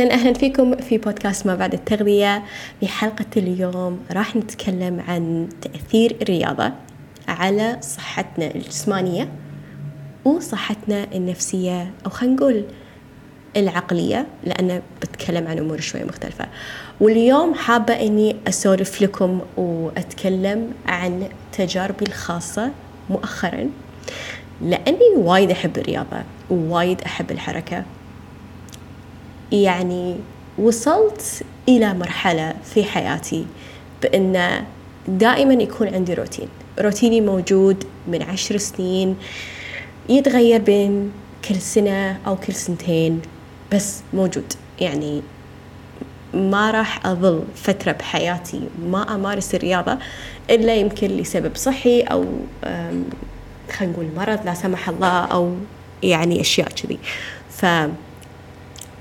أهلا أهلا فيكم في بودكاست ما بعد التغذية. في حلقة اليوم راح نتكلم عن تأثير الرياضة على صحتنا الجسمانية وصحتنا النفسية أو خلينا نقول العقلية لأن بتكلم عن أمور شوية مختلفة. واليوم حابة أني أسولف لكم وأتكلم عن تجاربي الخاصة مؤخرا لأني وايد أحب الرياضة ووايد أحب الحركة. يعني وصلت إلى مرحلة في حياتي بأن دائما يكون عندي روتين. روتيني موجود من عشر سنين يتغير بين كل سنة أو كل سنتين بس موجود. يعني ما راح أظل فترة بحياتي ما أمارس الرياضة إلا يمكن لسبب صحي أو خلينا نقول مرض لا سمح الله أو يعني أشياء كذي.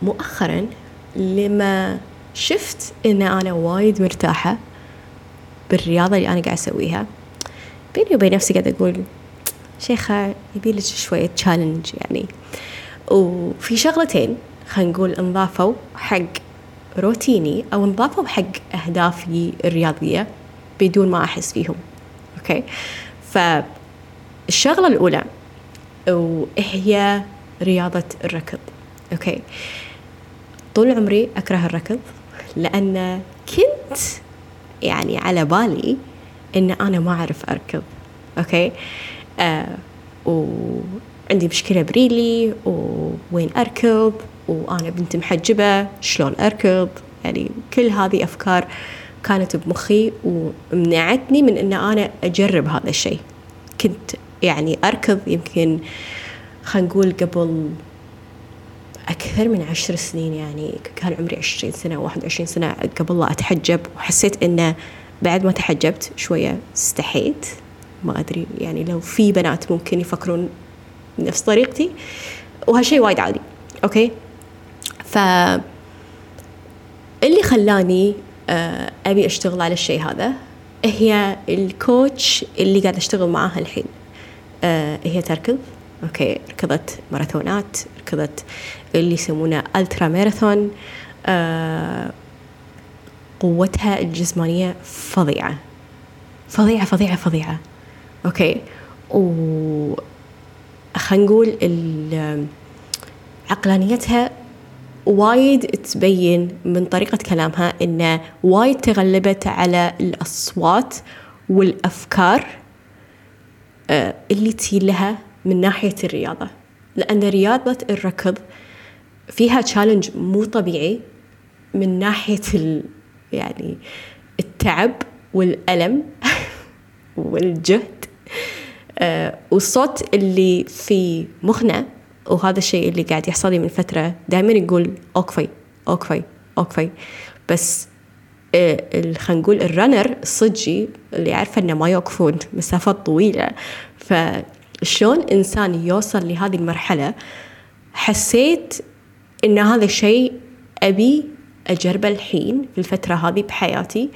فمؤخرا لما شفت إن أنا وايد مرتاحة بالرياضة اللي أنا قاعد أسويها بيني وبين نفسي قاعد أقول شيخة يبي لك شوية تشالنج يعني. وفي شغلتين خلينا نقول انضافوا حق روتيني أو انضافوا حق أهدافي الرياضية بدون ما أحس فيهم. okay؟ فالشغلة الأولى وهي رياضة الركض. okay؟ طول عمري أكره الركض لأن كنت يعني على بالي إن أنا ما أعرف أركض okay؟ آه وعندي مشكلة بريلي ووين أركض؟ وأنا بنت محجبة شلون أركض؟ يعني كل هذه أفكار كانت بمخي ومنعتني من أن أنا أجرب هذا الشيء. كنت يعني أركض يمكن خلينا نقول قبل أكثر من عشر سنين يعني كان عمري عشرين سنة واحد وعشرين سنة قبل لا أتحجب. وحسيت أنه بعد ما تحجبت شوية استحيت. ما أدري يعني لو في بنات ممكن يفكرون نفس طريقتي. وهالشيء وايد عادي okay؟ ف اللي خلاني آه، أبي أشتغل على الشيء هذا هي ال coach اللي قاعد أشتغل معاها الحين. آه، هي تركض okay ركضت ماراثونات ركضت اللي يسمونه ماراثون آه، قوتها الجسمانية فظيعة. فظيعة فظيعة فظيعة. okay. و خلينا نقول عقلانيتها وايد تبين من طريقة كلامها إنه وايد تغلبت على الأصوات والأفكار آه، اللي تجي لها من ناحية الرياضة. لأن رياضة الركض فيها challenge مو طبيعي من ناحية ال يعني التعب والألم والجهد. آه والصوت اللي في مخنا وهذا الشيء اللي قاعد يحصل لي من فترة دائما يقول أوكفي أوكفي أوكفي بس آه خلينا نقول الرنر الصجي اللي عارفة إنه ما يوقفون مسافات طويلة. فشلون إنسان يوصل لهذه المرحلة؟ حسيت إن هذا الشيء أبي أجربه الحين في الفترة هذه بحياتي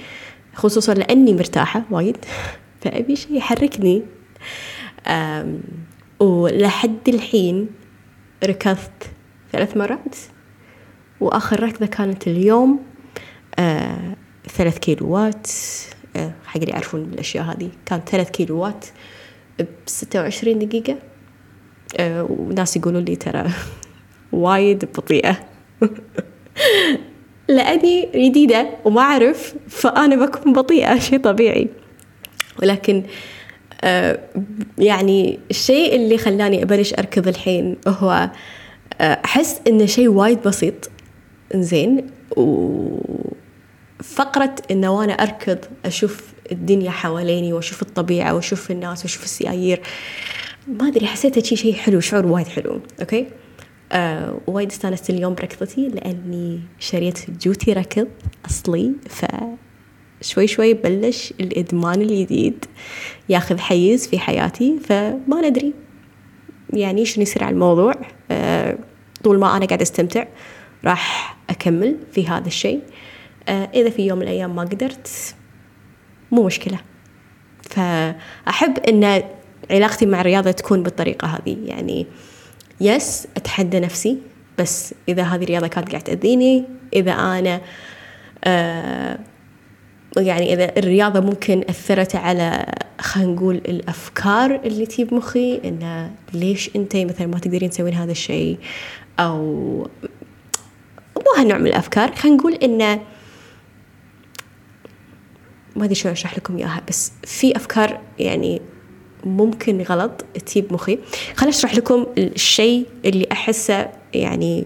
خصوصا لأني مرتاحة وايد فأبي شيء يحركني. ولحد الحين ركضت ثلاث مرات وآخر ركضة كانت اليوم آه ثلاث كيلوات. آه حق اللي يعرفون بالأشياء هذه. كانت ثلاث كيلوات بستة وعشرين دقيقة. آه وناس يقولوا لي ترى وايد بطيئة. لأني جديدة وما أعرف فأنا بكون بطيئة شيء طبيعي. ولكن آه يعني الشيء اللي خلاني أبلش أركض الحين هو آه أحس إنه شيء وايد بسيط. زين وفقرة إنه وأنا أركض أشوف الدنيا حواليني وأشوف الطبيعة وأشوف الناس وأشوف السيايير. ما أدري حسيت شيء شيء حلو شعور وايد حلو. okay؟ آه وايد استانست اليوم بركضتي لأني شريت جوتي ركض أصلي ف شوي شوي بلش الإدمان الجديد ياخذ حيز في حياتي فما ندري يعني شنو يصير على الموضوع. آه طول ما أنا قاعدة أستمتع راح أكمل في هذا الشيء. آه إذا في يوم من الأيام ما قدرت مو مشكلة. فأحب أن علاقتي مع الرياضة تكون بالطريقة هذه يعني يس أتحدى نفسي بس إذا هذه الرياضة كانت قاعدة تأذيني إذا أنا آه يعني إذا الرياضة ممكن أثرت على خلينا نقول الأفكار اللي تجي بمخي إنه ليش أنت مثلا ما تقدرين تسوين هذا الشيء؟ أو مو هالنوع من الأفكار خلينا نقول إنه ما أدري شو أشرح لكم إياها بس في أفكار يعني ممكن غلط تجي بمخي. خليني أشرح لكم الشيء اللي أحسه يعني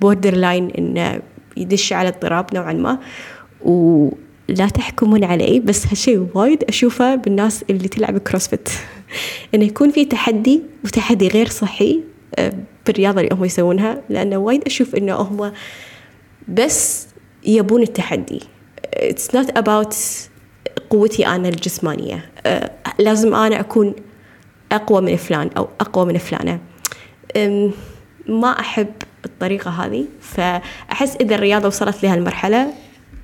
borderline إنه يدش على اضطراب نوعا ما ولا تحكمون علي بس هالشيء وايد أشوفه بالناس اللي تلعب CrossFit إنه يكون في تحدي وتحدي غير صحي آه، بالرياضة اللي هم يسوونها لأنه وايد أشوف إنه هم بس يبون التحدي. It's not about قوتي أنا الجسمانية. أه لازم أنا أكون أقوى من فلان أو أقوى من فلانة. ما أحب الطريقة هذه فأحس إذا الرياضة وصلت لهالمرحلة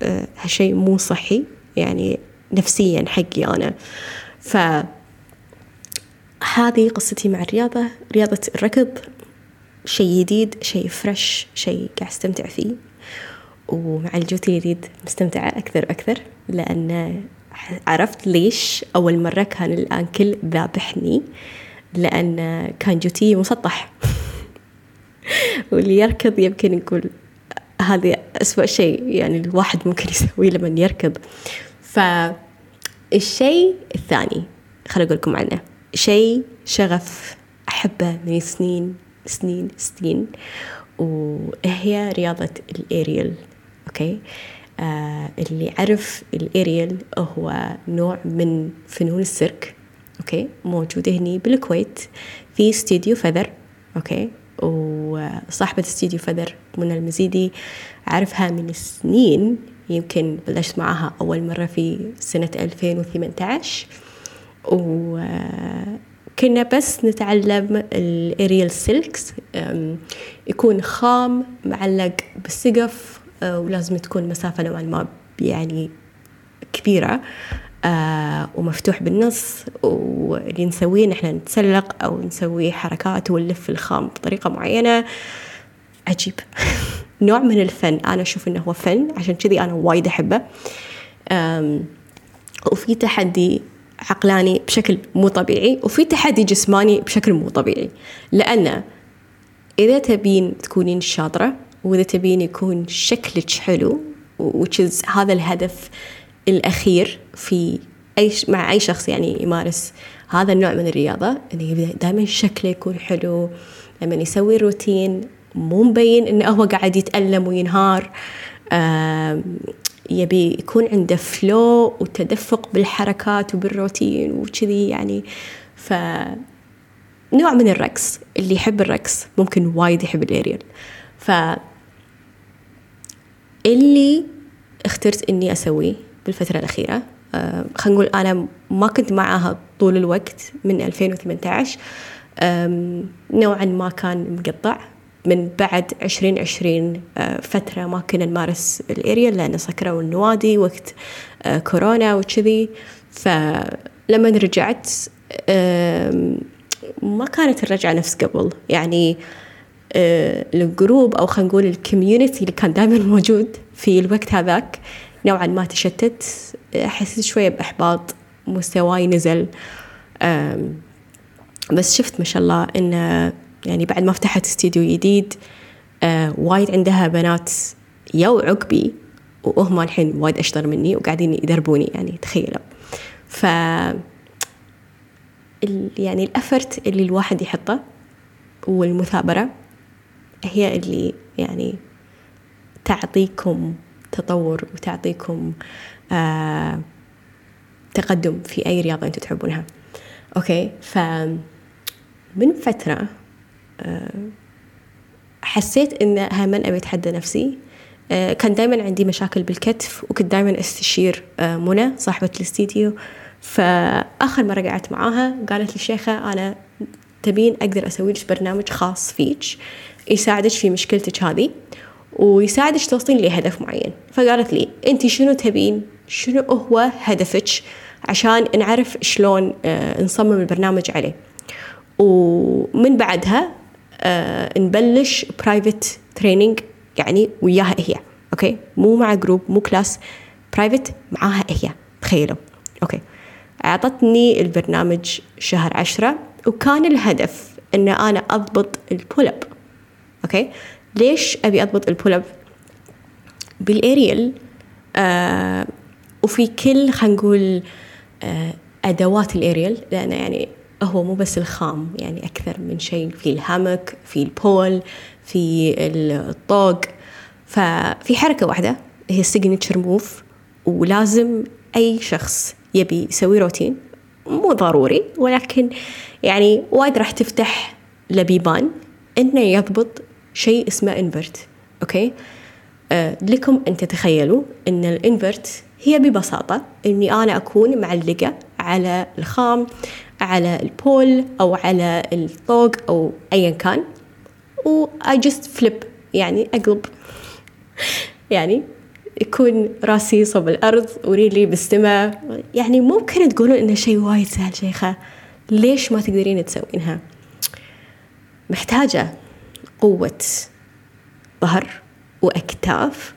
أه هالشيء مو صحي يعني نفسيا حقي أنا. ف هذه قصتي مع الرياضة رياضة الركض شيء جديد شيء فريش شيء قاعد أستمتع فيه. ومع الجوتي الجديد مستمتعة أكثر وأكثر لأن عرفت ليش أول مرة كان الأنكل ذابحني؟ لأن كان جوتي مسطح. واللي يركض يمكن نقول هذا أسوأ شيء يعني الواحد ممكن يسويه لما يركض. فالشيء الثاني خليني أقول لكم عنه. شيء شغف أحبه من سنين سنين سنين. وهي رياضة ال aerial okay؟ اللي عرف الإيريل هو نوع من فنون السيرك okay؟ موجودة هني بالكويت في استديو Feather okay؟ وصاحبة استديو Feather منى المزيدي أعرفها من سنين يمكن بلشت معها أول مرة في سنة 2018 وكنا بس نتعلم الأريال سيلكس يكون خام معلق بالسقف آه، ولازم تكون مسافة نوعا ما يعني كبيرة آه ومفتوح بالنص واللي نسويه نحن نتسلق أو نسوي حركات ونلف الخام بطريقة معينة. عجيب. نوع من الفن. أنا أشوف إنه هو فن عشان كذي أنا وايد أحبه. وفي تحدي عقلاني بشكل مو طبيعي وفي تحدي جسماني بشكل مو طبيعي. لأن إذا تبين تكونين شاطرة وإذا تبين يكون شكلك حلو which هذا الهدف الأخير في أي مع أي شخص يعني يمارس هذا النوع من الرياضة إنه دائما شكله يكون حلو لما يسوي روتين مو مبين إنه هو قاعد يتألم وينهار يبي يكون عنده فلو وتدفق بالحركات وبالروتين وكذي يعني. ف نوع من الرقص اللي يحب الرقص ممكن وايد يحب الأريال. ف اللي اخترت إني أسويه بالفترة الأخيرة. أه خلينا نقول أنا ما كنت معاها طول الوقت من 2018 نوعا ما كان مقطع. من بعد 2020 أه فترة ما كنا نمارس الاريال لأن سكروا النوادي وقت أه كورونا وكذي. فلما رجعت ما كانت الرجعة نفس قبل. يعني آه، ال group أو خلينا نقول ال community اللي كان دائما موجود في الوقت هذاك نوعا ما تشتت. حسيت شوية بإحباط مستواي نزل. بس شفت ما شاء الله إن يعني بعد ما فتحت استديو جديد آه، وايد عندها بنات يو عقبي وهم الحين وايد أشطر مني وقاعدين يدربوني يعني تخيلوا. ف يعني الافرت اللي الواحد يحطه والمثابرة هي اللي يعني تعطيكم تطور وتعطيكم آه تقدم في أي رياضة أنتم تحبونها. أوكي؟ ف من فترة آه حسيت إن هم أبي أتحدى نفسي. آه كان دائما عندي مشاكل بالكتف وكنت دائما أستشير آه منى صاحبة الاستديو. فآخر مرة قعدت معاها قالت لي شيخة أنا تبين أقدر أسوي لك برنامج خاص فيك. يساعدك في مشكلتك هذه ويساعدك توصلين لهدف معين. فقالت لي انت شنو تبين؟ شنو هو هدفك عشان نعرف شلون آه، نصمم البرنامج عليه؟ ومن بعدها آه نبلش private training يعني وياها هي okay؟ مو مع group مو class private معاها هي تخيلوا. okay. أعطتني البرنامج شهر عشرة وكان الهدف إن أنا أضبط ال pull up okay؟ ليش أبي أضبط ال pull up بال aerial آه وفي كل خلينا نقول آه أدوات الاريال لأنه يعني هو مو بس الخام يعني أكثر من شيء. في ال hammock في ال pole في الطوق. ففي حركة واحدة هي ال signature move ولازم أي شخص يبي يسوي روتين مو ضروري ولكن يعني وايد راح تفتح لبيبان إنه يضبط شيء اسمه invert okay؟ آه لكم أن تتخيلوا أن ال invert هي ببساطة إني أنا أكون معلقة على الخام على ال pole أو على الطوق أو ايا كان و I just flip يعني أقلب. يعني يكون راسي صوب الأرض وريلي بالسماء يعني ممكن تقولون إنه شيء وايد سهل شيخة. ليش ما تقدرين تسوينها؟ محتاجة. قوة ظهر وأكتاف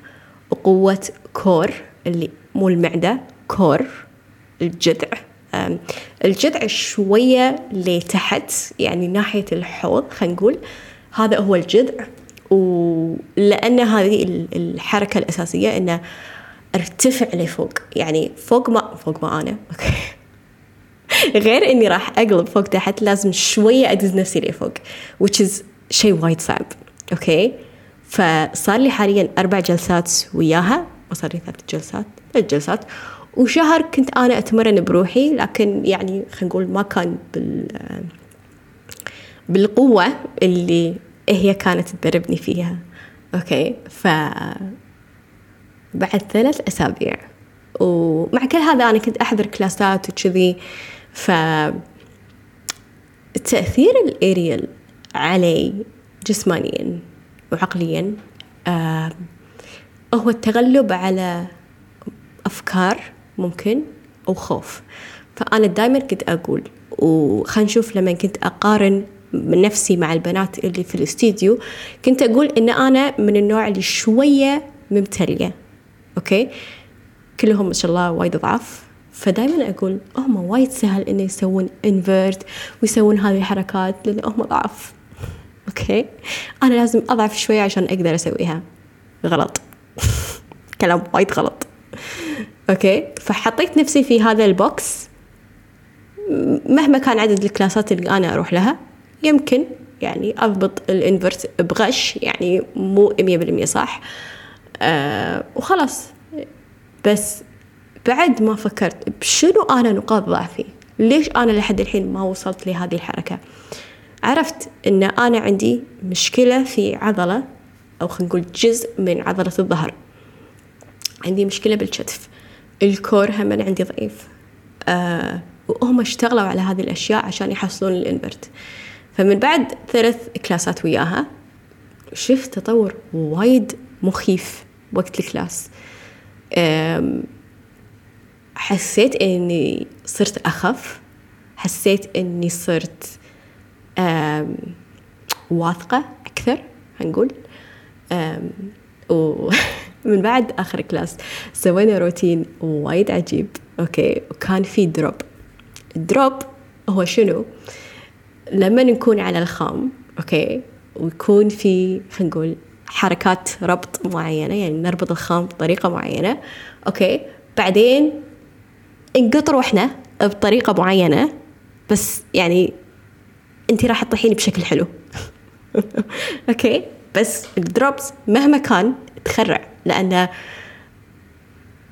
وقوة كور اللي مو المعدة كور الجذع. الجذع شوية لتحت يعني ناحية الحوض خلينا نقول. هذا هو الجذع. ولأن هذه الحركة الأساسية أنه ارتفع لفوق. يعني فوق ما فوق ما أنا. okay. غير إني راح أقلب فوق تحت لازم شوية أدز نفسي لفوق. Which is شيء وايد صعب. okay؟ فصار لي حاليا أربع جلسات وياها. وصار لي ثلاث جلسات ثلاث جلسات. وشهر كنت أنا أتمرن بروحي لكن يعني خلينا نقول ما كان بال بالقوة اللي هي كانت تدربني فيها. أوكي؟ ف بعد ثلاث أسابيع. ومع كل هذا أنا كنت أحضر كلاسات وكذي. ف تأثير الأريال علي جسمانيا وعقليا آه هو التغلب على أفكار ممكن أو خوف. فأنا دائما كنت أقول وخلينا نشوف لما كنت أقارن من نفسي مع البنات اللي في الاستديو كنت أقول إن أنا من النوع اللي شوية ممتلية okay؟ كلهم ما شاء الله وايد ضعاف فدائما أقول هم وايد سهل إنه يسوون invert ويسوون هذه الحركات لأن هم ضعاف okay. أنا لازم أضعف شوية عشان أقدر أسويها. غلط. كلام وايد غلط. okay. فحطيت نفسي في هذا ال box. مهما كان عدد الكلاسات اللي أنا أروح لها يمكن يعني أضبط ال invert بغش يعني مو مية بالمية صح. آه وخلاص. بس بعد ما فكرت بشنو أنا نقاط ضعفي؟ ليش أنا لحد الحين ما وصلت لهذه الحركة؟ عرفت أن أنا عندي مشكلة في عضلة أو خلينا نقول جزء من عضلة الظهر. عندي مشكلة بالكتف. الكور هم عندي ضعيف. آه وهم اشتغلوا على هذه الأشياء عشان يحصلون الإنفرت. فمن بعد ثلاث كلاسات وياها شفت تطور وايد مخيف وقت الكلاس. حسيت إني صرت أخف حسيت إني صرت واثقة أكثر هنقول. ومن بعد آخر class سوينا روتين وايد عجيب. okay وكان في drop ال drop هو شنو؟ لما نكون على الخام okay ويكون في خلينا نقول حركات ربط معينة يعني نربط الخام بطريقة معينة okay. بعدين نقط روحنا بطريقة معينة بس يعني انت راح تطيحين بشكل حلو. okay؟ بس ال drops مهما كان تخرع لأن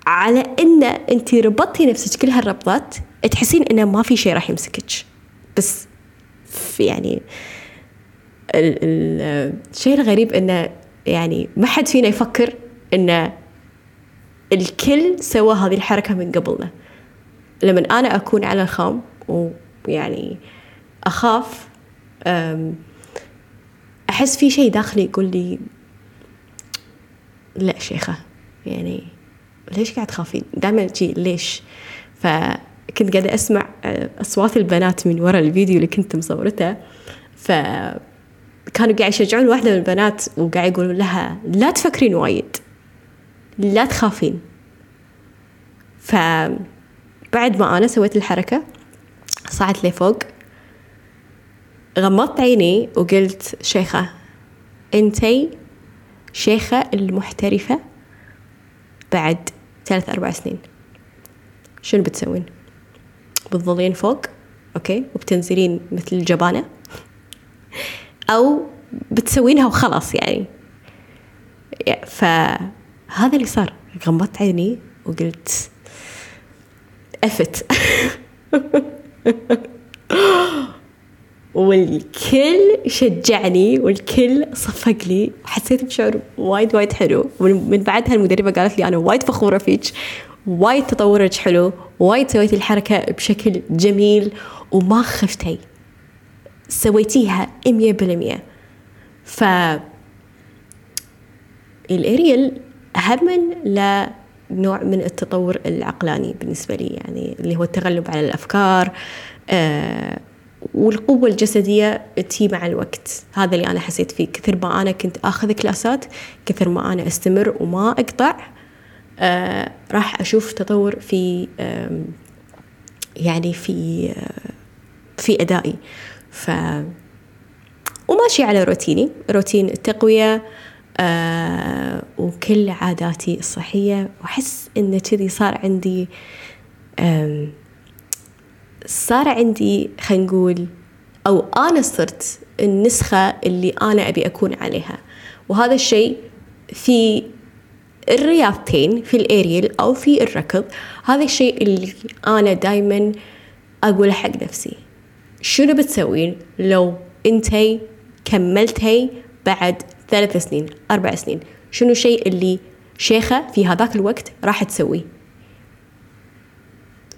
على إن انت ربطتي نفسك كل هالربطات تحسين إنه ما في شيء راح يمسكك. بس في يعني الشيء الغريب إنه يعني ما حد فينا يفكر انه الكل سوى هذه الحركة من قبلنا. لما أنا أكون على الخام ويعني أخاف أحس في شيء داخلي يقول لي لا شيخة يعني ليش قاعد تخافين؟ دائما تجي ليش؟ فكنت قاعدة أسمع أصوات البنات من وراء الفيديو اللي كنت مصورته ف كانوا قاعد يشجعون واحدة من البنات وقاعد يقولون لها لا تفكرين وايد لا تخافين. فبعد ما أنا سويت الحركة صعدت لي فوق غمضت عيني وقلت شيخة انتي شيخة المحترفة بعد ثلاث أربع سنين. شنو بتسوين؟ بتظلين فوق okay؟ وبتنزلين مثل الجبانة؟ أو بتسوينها وخلاص يعني؟ فهذا اللي صار. غمضت عيني وقلت أفت. والكل شجعني والكل صفق لي حسيت بشعور وايد وايد حلو. ومن بعدها المدربة قالت لي أنا وايد فخورة فيك. وايد تطورك حلو. وايد سويتي الحركة بشكل جميل. وما خفتي. سويتيها مية بالمية. ف الأريال هم لنوع من التطور العقلاني بالنسبة لي. يعني اللي هو التغلب على الأفكار آه والقوة الجسدية تي مع الوقت. هذا اللي أنا حسيت فيه. كثر ما أنا كنت أخذ كلاسات كثر ما أنا أستمر وما أقطع آه راح أشوف تطور في آه يعني في آه في أدائي. ف وماشي على روتيني. روتين التقوية آه وكل عاداتي الصحية. وأحس إن كذي صار عندي آه صار عندي خلينا نقول أو أنا صرت النسخة اللي أنا أبي أكون عليها. وهذا الشيء في الرياضتين في الاريل أو في الركض هذا الشيء اللي أنا دايما أقوله حق نفسي. شنو بتسوين لو أنتي كملتي بعد ثلاث سنين أربع سنين؟ شنو الشيء اللي شيخة في هذاك الوقت راح تسويه؟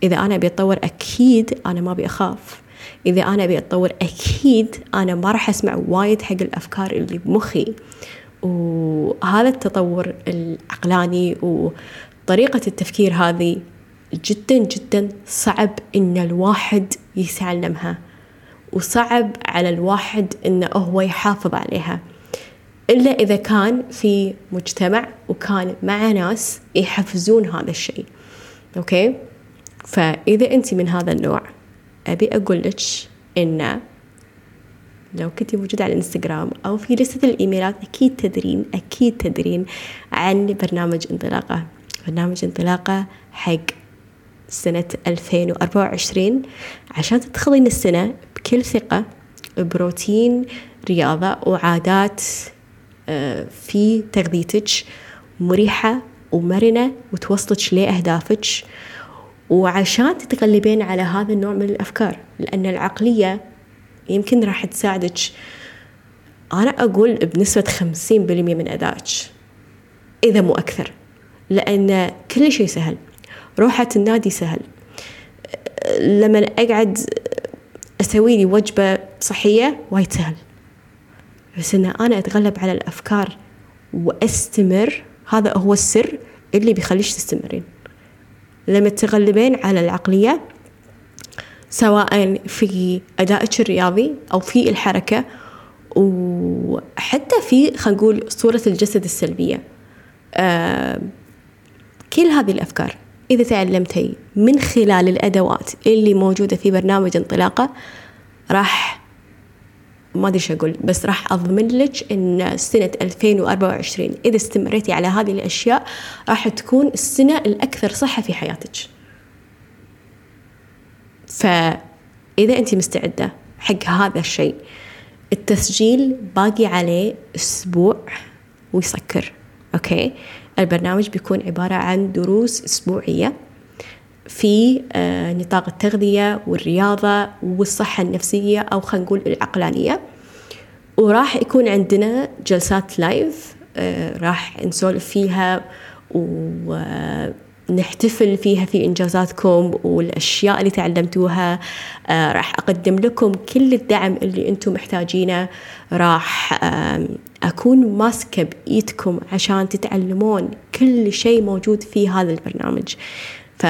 إذا أنا أبي أتطور أكيد أنا ما أبي أخاف. إذا أنا أبي أتطور أكيد أنا ما راح أسمع وايد حق الأفكار اللي بمخي. وهذا التطور العقلاني وطريقة التفكير هذه جدا جدا صعب إن الواحد يتعلمها وصعب على الواحد إنه هو يحافظ عليها. إلا إذا كان في مجتمع وكان مع ناس يحفزون هذا الشيء. أوكي؟ فإذا أنت من هذا النوع أبي أقول لك إن لو كنت موجودة على الإنستغرام أو في لستة الإيميلات أكيد تدرين أكيد تدرين عن برنامج انطلاقة. برنامج انطلاقة حق سنة 2024 عشان تدخلين السنة بكل ثقة بروتين رياضة وعادات آه، في تغذيتك مريحة ومرنة وتوصلك لأهدافك. وعشان تتغلبين على هذا النوع من الأفكار لأن العقلية يمكن راح تساعدك. أنا أقول بنسبة خمسين بالمية من أدائك. إذا مو أكثر. لأن كل شيء سهل. روحة النادي سهل. لما أقعد أسوي لي وجبة صحية وايد سهل. بس إن أنا أتغلب على الأفكار وأستمر هذا هو السر اللي بيخليش تستمرين. لما تغلبين على العقلية سواء في أدائك الرياضي أو في الحركة وحتى في خلينا نقول صورة الجسد السلبية. آه كل هذه الأفكار إذا تعلمتي من خلال الأدوات اللي موجودة في برنامج انطلاقة راح ما أدري أقول بس راح أضمن لك إن سنة 2024 إذا استمريتي على هذه الأشياء راح تكون السنة الأكثر صحة في حياتك. فإذا انت مستعدة حق هذا الشيء التسجيل باقي عليه أسبوع ويسكر okay؟ البرنامج بيكون عبارة عن دروس أسبوعية. في آه، نطاق التغذية والرياضة والصحة النفسية أو خلينا نقول العقلانية. وراح يكون عندنا جلسات live آه، راح نسولف فيها ونحتفل فيها في إنجازاتكم والأشياء اللي تعلمتوها. آه، راح أقدم لكم كل الدعم اللي أنتم محتاجينه. راح أكون ماسكة بإيدكم عشان تتعلمون كل شيء موجود في هذا البرنامج. ف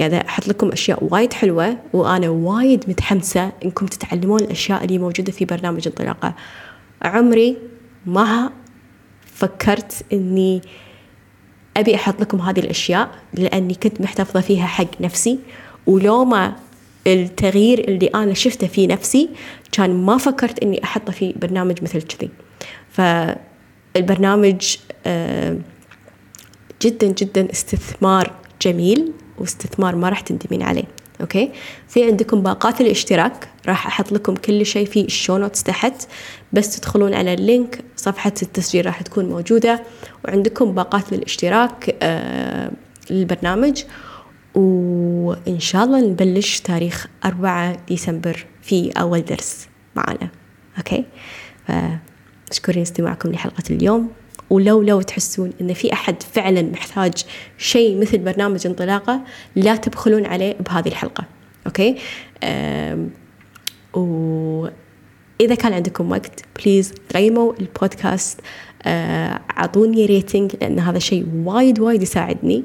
قاعدة أحط لكم أشياء وايد حلوة وأنا وايد متحمسة إنكم تتعلمون الأشياء اللي موجودة في برنامج انطلاقة عمري ما فكرت إني أبي أحط لكم هذه الأشياء لأني كنت محتفظة فيها حق نفسي. ولو ما التغيير اللي أنا شفته في نفسي كان ما فكرت إني أحطه في برنامج مثل كذي. فالبرنامج آه، جدا جدا استثمار جميل. واستثمار ما راح تندمين عليه okay؟ في عندكم باقات الاشتراك راح أحط لكم كل شيء في ال show notes تحت بس تدخلون على ال link صفحة التسجيل راح تكون موجودة وعندكم باقات للاشتراك آه للبرنامج وإن شاء الله نبلش تاريخ أربعة ديسمبر في أول درس معنا okay؟ فمشكورين استماعكم لحلقة اليوم. ولو لو تحسون إن في أحد فعلا محتاج شيء مثل برنامج انطلاقة لا تبخلون عليه بهذه الحلقة. okay؟ واذا كان عندكم وقت please قيموا البودكاست. آه، أعطوني rating لأن هذا شيء وايد وايد يساعدني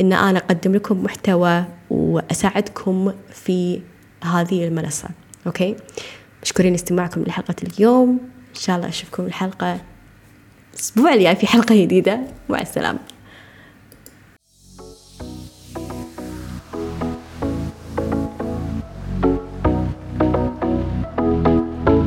إن أنا أقدم لكم محتوى وأساعدكم في هذه المنصة. okay؟ مشكورين استماعكم لحلقة اليوم. إن شاء الله أشوفكم الحلقة الأسبوع الجاي في حلقة جديدة. مع السلامة.